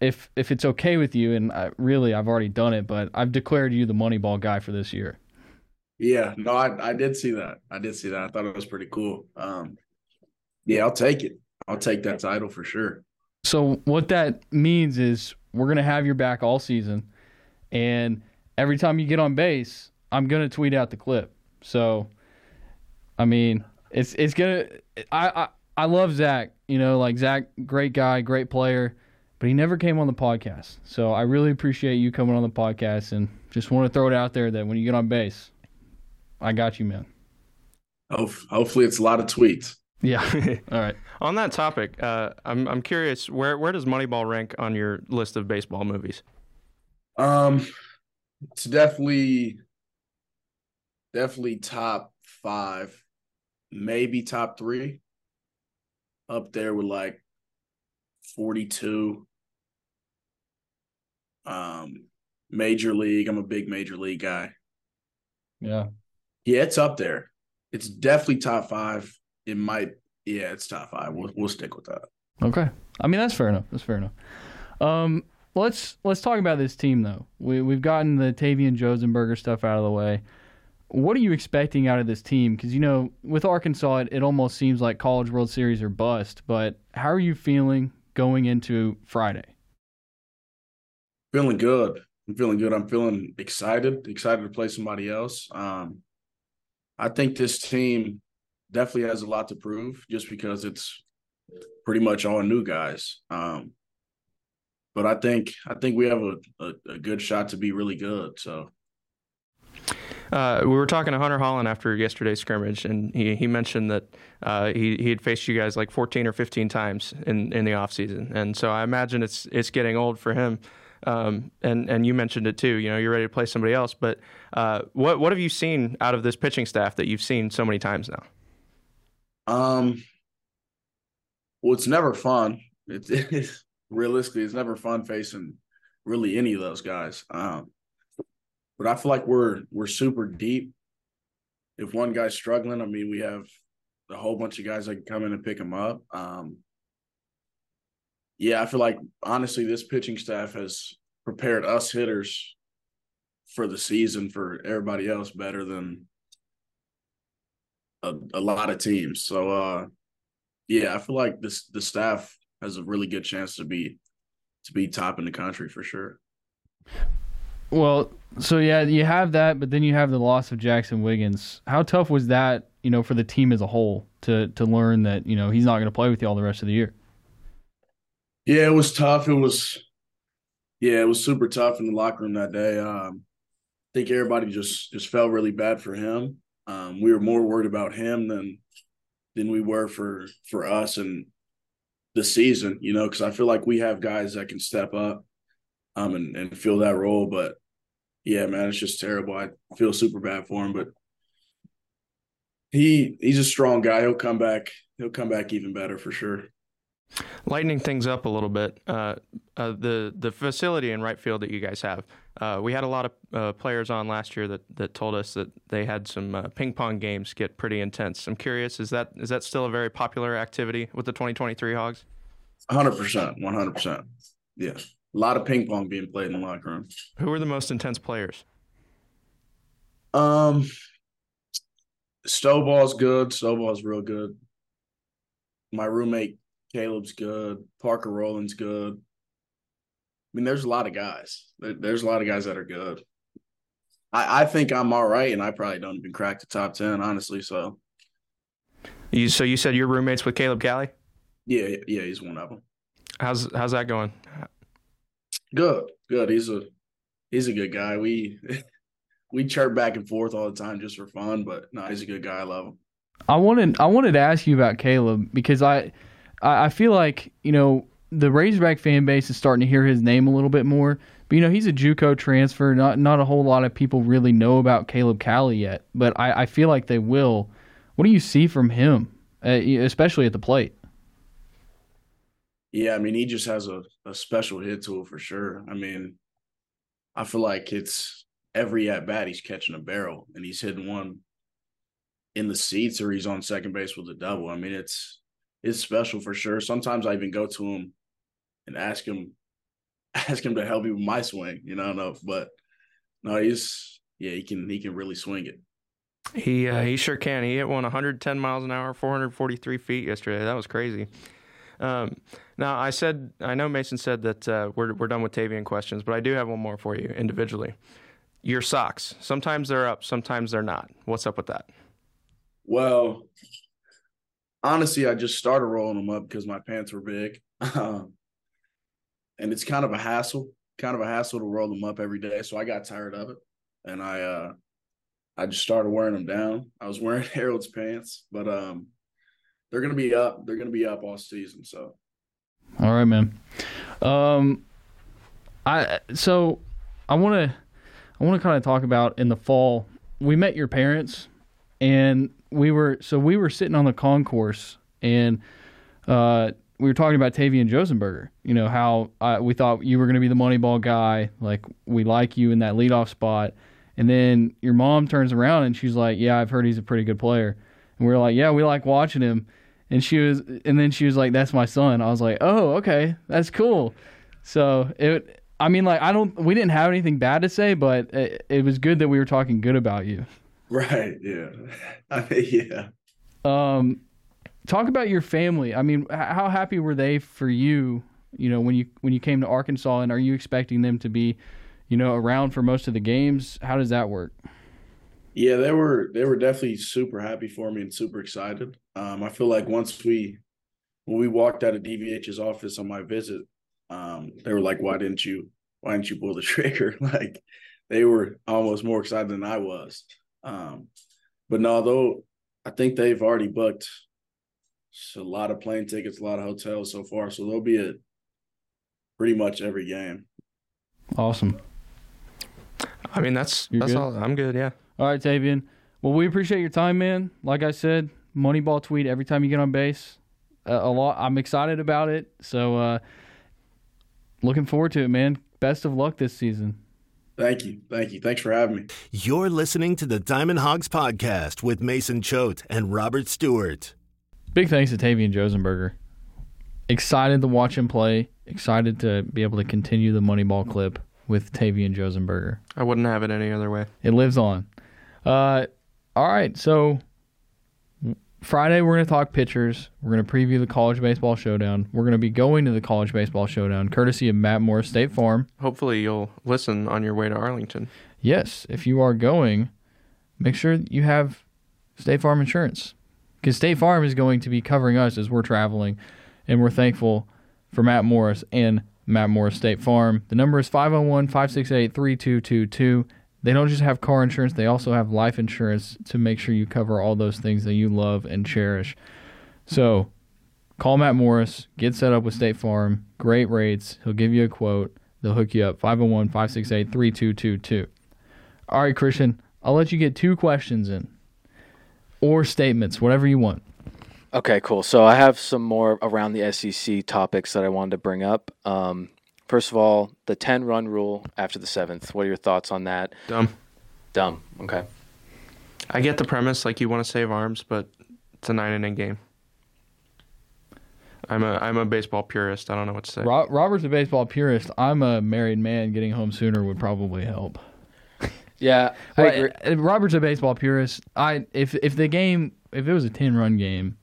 B: if if it's okay with you, and I, really I've already done it, but I've declared you the Moneyball guy for this year.
E: Yeah, no, I I did see that. I did see that. I thought it was pretty cool. Um, yeah, I'll take it. I'll take that title for sure.
B: So what that means is we're gonna have your back all season, and every time you get on base, I'm gonna tweet out the clip. So, I mean, it's it's gonna. I I, I love Zach. You know, like Zach, great guy, great player but he never came on the podcast. So I really appreciate you coming on the podcast and just want to throw it out there that when you get on base, I got you, man.
E: hopefully, it's a lot of tweets.
B: Yeah. All right.
C: on that topic, uh, I'm I'm curious where where does Moneyball rank on your list of baseball movies?
E: Um, it's definitely definitely top five, maybe top three. Up there with like 42, um, major league. I'm a big major league guy.
B: Yeah.
E: Yeah, it's up there. It's definitely top five. It might, yeah, it's top five. We'll we'll stick with that.
B: Okay. I mean, that's fair enough. That's fair enough. Um, let's let's talk about this team though. We we've gotten the Tavian Josenberger stuff out of the way. What are you expecting out of this team? Because you know, with Arkansas, it, it almost seems like College World Series or bust. But how are you feeling going into Friday?
E: Feeling good. I'm feeling good. I'm feeling excited, excited to play somebody else. Um, I think this team definitely has a lot to prove just because it's pretty much all new guys. Um, but I think I think we have a, a, a good shot to be really good. So
C: uh, we were talking to Hunter Hollan after yesterday's scrimmage, and he, he mentioned that uh, he he had faced you guys like 14 or 15 times in, in the offseason. and so I imagine it's it's getting old for him. Um, and and you mentioned it too. You know, you're ready to play somebody else. But uh, what what have you seen out of this pitching staff that you've seen so many times now?
E: Um, well, it's never fun. It's, it's realistically, it's never fun facing really any of those guys. Um, but I feel like we're we're super deep. If one guy's struggling, I mean, we have a whole bunch of guys that can come in and pick him up. Um, yeah, I feel like honestly, this pitching staff has prepared us hitters for the season for everybody else better than a, a lot of teams. So, uh, yeah, I feel like this the staff has a really good chance to be to be top in the country for sure.
B: Well, so yeah, you have that, but then you have the loss of Jaxon Wiggins. How tough was that, you know, for the team as a whole to to learn that you know he's not going to play with you all the rest of the year?
E: Yeah, it was tough. It was, yeah, it was super tough in the locker room that day. Um, I think everybody just just felt really bad for him. Um, we were more worried about him than than we were for for us and the season. You know, because I feel like we have guys that can step up um, and, and fill that role. But yeah, man, it's just terrible. I feel super bad for him, but he he's a strong guy. He'll come back. He'll come back even better for sure.
C: Lightening things up a little bit, uh, uh, the the facility in right field that you guys have. Uh, we had a lot of uh, players on last year that, that told us that they had some uh, ping pong games get pretty intense. I'm curious, is that is that still a very popular activity with the 2023 Hogs?
E: 100%, 100%. Yeah. A lot of ping pong being played in the locker room.
C: Who are the most intense players?
E: Um, Stovall's good. Stovall's real good. My roommate Caleb's good. Parker Rowland's good. I mean, there's a lot of guys. There's a lot of guys that are good. I, I think I'm all right, and I probably don't even crack the top ten, honestly. So,
C: you so you said you're roommates with Caleb Cali?
E: Yeah, yeah, he's one of them.
C: How's how's that going?
E: Good, good. He's a he's a good guy. We we chirp back and forth all the time just for fun, but no, he's a good guy. I love him.
B: I wanted I wanted to ask you about Caleb because I I feel like you know the Razorback fan base is starting to hear his name a little bit more. But you know he's a JUCO transfer. Not not a whole lot of people really know about Caleb Cali yet, but I, I feel like they will. What do you see from him, uh, especially at the plate?
E: Yeah, I mean, he just has a, a special hit tool for sure. I mean, I feel like it's every at bat he's catching a barrel and he's hitting one in the seats or he's on second base with a double. I mean, it's it's special for sure. Sometimes I even go to him and ask him ask him to help me with my swing. You know, no, but no, he's yeah, he can he can really swing it.
C: He uh, he sure can. He hit one 110 miles an hour, 443 feet yesterday. That was crazy. Um, now, I said, I know Mason said that uh, we're, we're done with Tavian questions, but I do have one more for you individually. Your socks, sometimes they're up, sometimes they're not. What's up with that?
E: Well, honestly, I just started rolling them up because my pants were big. Um, and it's kind of a hassle, kind of a hassle to roll them up every day. So I got tired of it. And I, uh, I just started wearing them down. I was wearing Harold's pants, but um, they're gonna be up. They're gonna be up all season. So.
B: All right, man. Um, I so I want to I want to kind of talk about in the fall. We met your parents, and we were so we were sitting on the concourse, and uh, we were talking about Tavian Josenberger. You know how uh, we thought you were going to be the Moneyball guy. Like we like you in that leadoff spot, and then your mom turns around and she's like, "Yeah, I've heard he's a pretty good player." And we are like, "Yeah, we like watching him." and she was and then she was like that's my son i was like oh okay that's cool so it i mean like i don't we didn't have anything bad to say but it, it was good that we were talking good about you
E: right yeah I mean, yeah
B: um talk about your family i mean how happy were they for you you know when you when you came to arkansas and are you expecting them to be you know around for most of the games how does that work
E: yeah, they were they were definitely super happy for me and super excited. Um, I feel like once we when we walked out of DVH's office on my visit, um, they were like, "Why didn't you Why didn't you pull the trigger?" like they were almost more excited than I was. Um, but no, though I think they've already booked a lot of plane tickets, a lot of hotels so far, so they'll be at pretty much every game.
B: Awesome.
C: I mean, that's You're that's good? all. I'm good. Yeah.
B: All right, Tavian. Well, we appreciate your time, man. Like I said, Moneyball tweet every time you get on base. Uh, a lot. I'm excited about it. So, uh, looking forward to it, man. Best of luck this season.
E: Thank you. Thank you. Thanks for having me.
A: You're listening to the Diamond Hogs podcast with Mason Choate and Robert Stewart.
B: Big thanks to Tavian Josenberger. Excited to watch him play. Excited to be able to continue the Moneyball clip with Tavian Josenberger.
C: I wouldn't have it any other way.
B: It lives on. Uh, all right, so Friday we're going to talk pitchers. We're going to preview the college baseball showdown. We're going to be going to the college baseball showdown, courtesy of Matt Moore State Farm.
C: Hopefully, you'll listen on your way to Arlington.
B: Yes, if you are going, make sure you have State Farm insurance because State Farm is going to be covering us as we're traveling, and we're thankful for Matt Morris and Matt Morris State Farm. The number is 501 568 3222. They don't just have car insurance, they also have life insurance to make sure you cover all those things that you love and cherish. So call Matt Morris, get set up with State Farm, great rates. He'll give you a quote. They'll hook you up 501 568 3222. All right, Christian, I'll let you get two questions in or statements, whatever you want.
D: Okay, cool. So I have some more around the SEC topics that I wanted to bring up. Um, first of all, the 10 run rule after the seventh. What are your thoughts on that?
C: Dumb.
D: Dumb. Okay.
C: I get the premise, like you want to save arms, but it's a nine inning game. I'm a I'm a baseball purist. I don't know what to say.
B: Robert's a baseball purist. I'm a married man. Getting home sooner would probably help.
D: Yeah, I agree.
B: uh, Robert's a baseball purist. I if if the game if it was a ten run game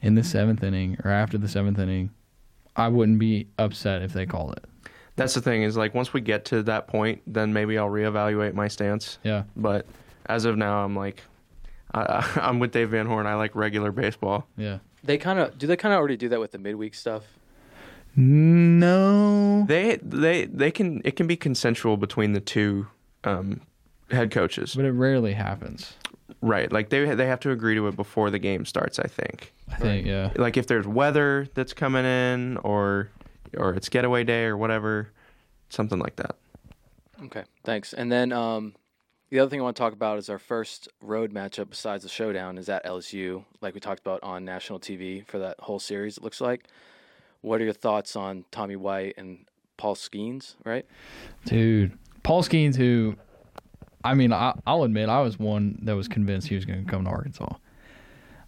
B: in the seventh inning or after the seventh inning, I wouldn't be upset if they called it.
C: That's the thing is like once we get to that point, then maybe I'll reevaluate my stance.
B: Yeah.
C: But as of now, I'm like, I, I'm with Dave Van Horn. I like regular baseball.
B: Yeah.
D: They kind of do. They kind of already do that with the midweek stuff.
B: No.
C: They they they can it can be consensual between the two um, head coaches,
B: But it rarely happens.
C: right? Like they they have to agree to it before the game starts. I think.
B: I think, yeah.
C: Like if there's weather that's coming in, or or it's getaway day or whatever, something like that.
D: Okay, thanks. And then um, the other thing I want to talk about is our first road matchup besides the showdown is at LSU, like we talked about on national TV for that whole series. It looks like. What are your thoughts on Tommy White and Paul Skenes? Right?
B: Dude. Paul Skenes, who, I mean, I, I'll admit, I was one that was convinced he was going to come to Arkansas.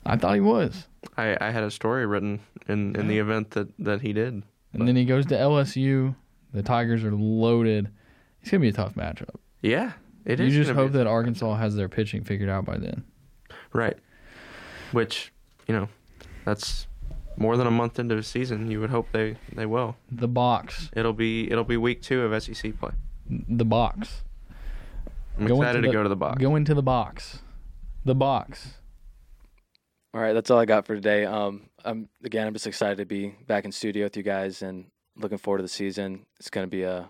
B: I thought he was.
C: I, I had a story written in, in the event that, that he did.
B: And then he goes to LSU. The Tigers are loaded. It's going to be a tough matchup.
C: Yeah, it
B: you
C: is.
B: just hope that Arkansas has their pitching figured out by then.
C: right, which you know, that's more than a month into the season. You would hope they, they will.
B: The box.
C: It'll be it'll be week two of SEC play.
B: The box.
C: I'm
B: Go
C: excited
B: into
C: to go to the box.
B: Go into the box. The box.
D: All right, that's all I got for today. Um, I'm again, I'm just excited to be back in studio with you guys and looking forward to the season. It's gonna be a,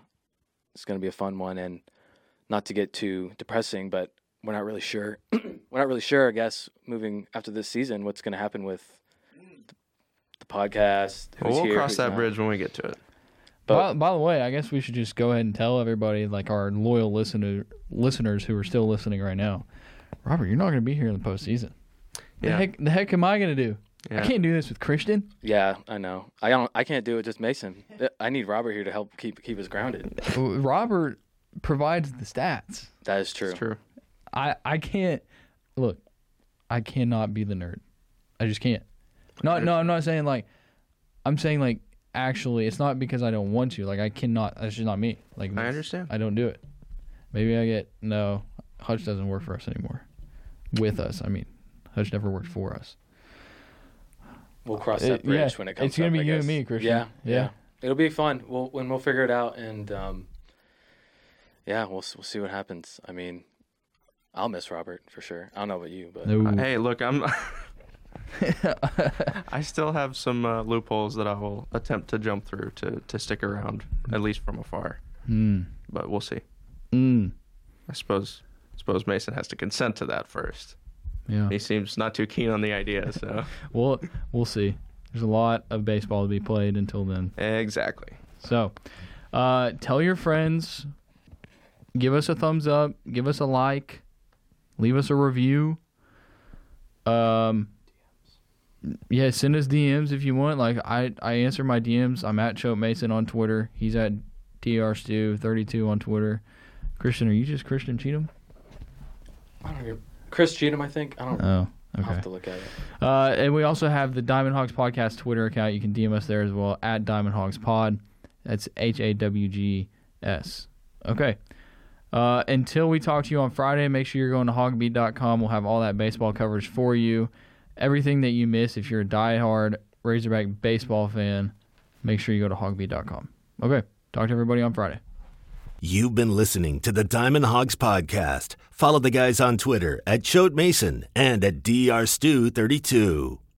D: it's gonna be a fun one, and not to get too depressing, but we're not really sure. we're not really sure, I guess, moving after this season, what's gonna happen with the podcast.
C: Well, we'll
D: here,
C: cross
D: who's
C: that
D: not.
C: bridge when we get to it.
B: By,
D: But
B: by the way, I guess we should just go ahead and tell everybody, like our loyal listener listeners who are still listening right now, Robert, you're not going to be here in the postseason. The
C: Yeah.
B: heck, the heck am I going to do?
C: Yeah.
B: I can't do this with Christian.
D: yeah, I know. I don't. I can't do it. Just Mason. I need Robert here to help keep keep us grounded.
B: Robert provides the stats.
D: That is true.
C: It's true.
B: I I can't look. I cannot be the nerd. I just can't. No, no, I'm not saying like. I'm saying like actually, it's not because I don't want to. Like I cannot. That's just not me. Like
C: I understand.
B: I don't do it. Maybe I get no. Hutch doesn't work for us anymore. With us, I mean, Hutch never worked for us.
D: We'll cross
B: It-
D: that bridge
B: yeah,
D: when it comes.
B: it's gonna
D: up,
B: be
D: I
B: you and me, Christian.
D: Yeah,
B: Yeah.
D: yeah, It'll be fun. We'll when we'll figure it out, and um, yeah, we'll we'll see what happens. I mean, I'll miss Robert for sure. I don't know about you, but
B: No.
C: Hey, look, I'm. I still have some uh, loopholes that I will attempt to jump through to to stick around, at least from afar.
B: Mm.
C: But we'll see.
B: Mm.
C: I suppose suppose Mason has to consent to that first.
B: Yeah.
C: He seems not too keen on the idea, so
B: Well, we'll see. There's a lot of baseball to be played until then.
C: exactly.
B: So, uh, tell your friends. Give us a thumbs up. Give us a like. Leave us a review. Um, yeah, send us DMs if you want. Like I, I answer my DMs. I'm at Choate Mason on Twitter. He's at drstew32 on Twitter. Christian, are you just Christian Cheatham?
D: I don't know. Chris Cheatham, I think. I don't.
B: Oh, okay.
D: I'll have to look at it.
B: Uh, and we also have the Diamond Hogs Podcast Twitter account. You can DM us there as well at Diamond Hogs Pod. That's H A W G S. Okay. Uh, until we talk to you on Friday, make sure you're going to hawgbeat.com. We'll have all that baseball coverage for you. Everything that you miss if you're a diehard Razorback baseball fan, make sure you go to hawgbeat.com. Okay. Talk to everybody on Friday.
A: You've been listening to the Diamond Hogs Podcast. Follow the guys on Twitter at Choate Mason and at DRStew32.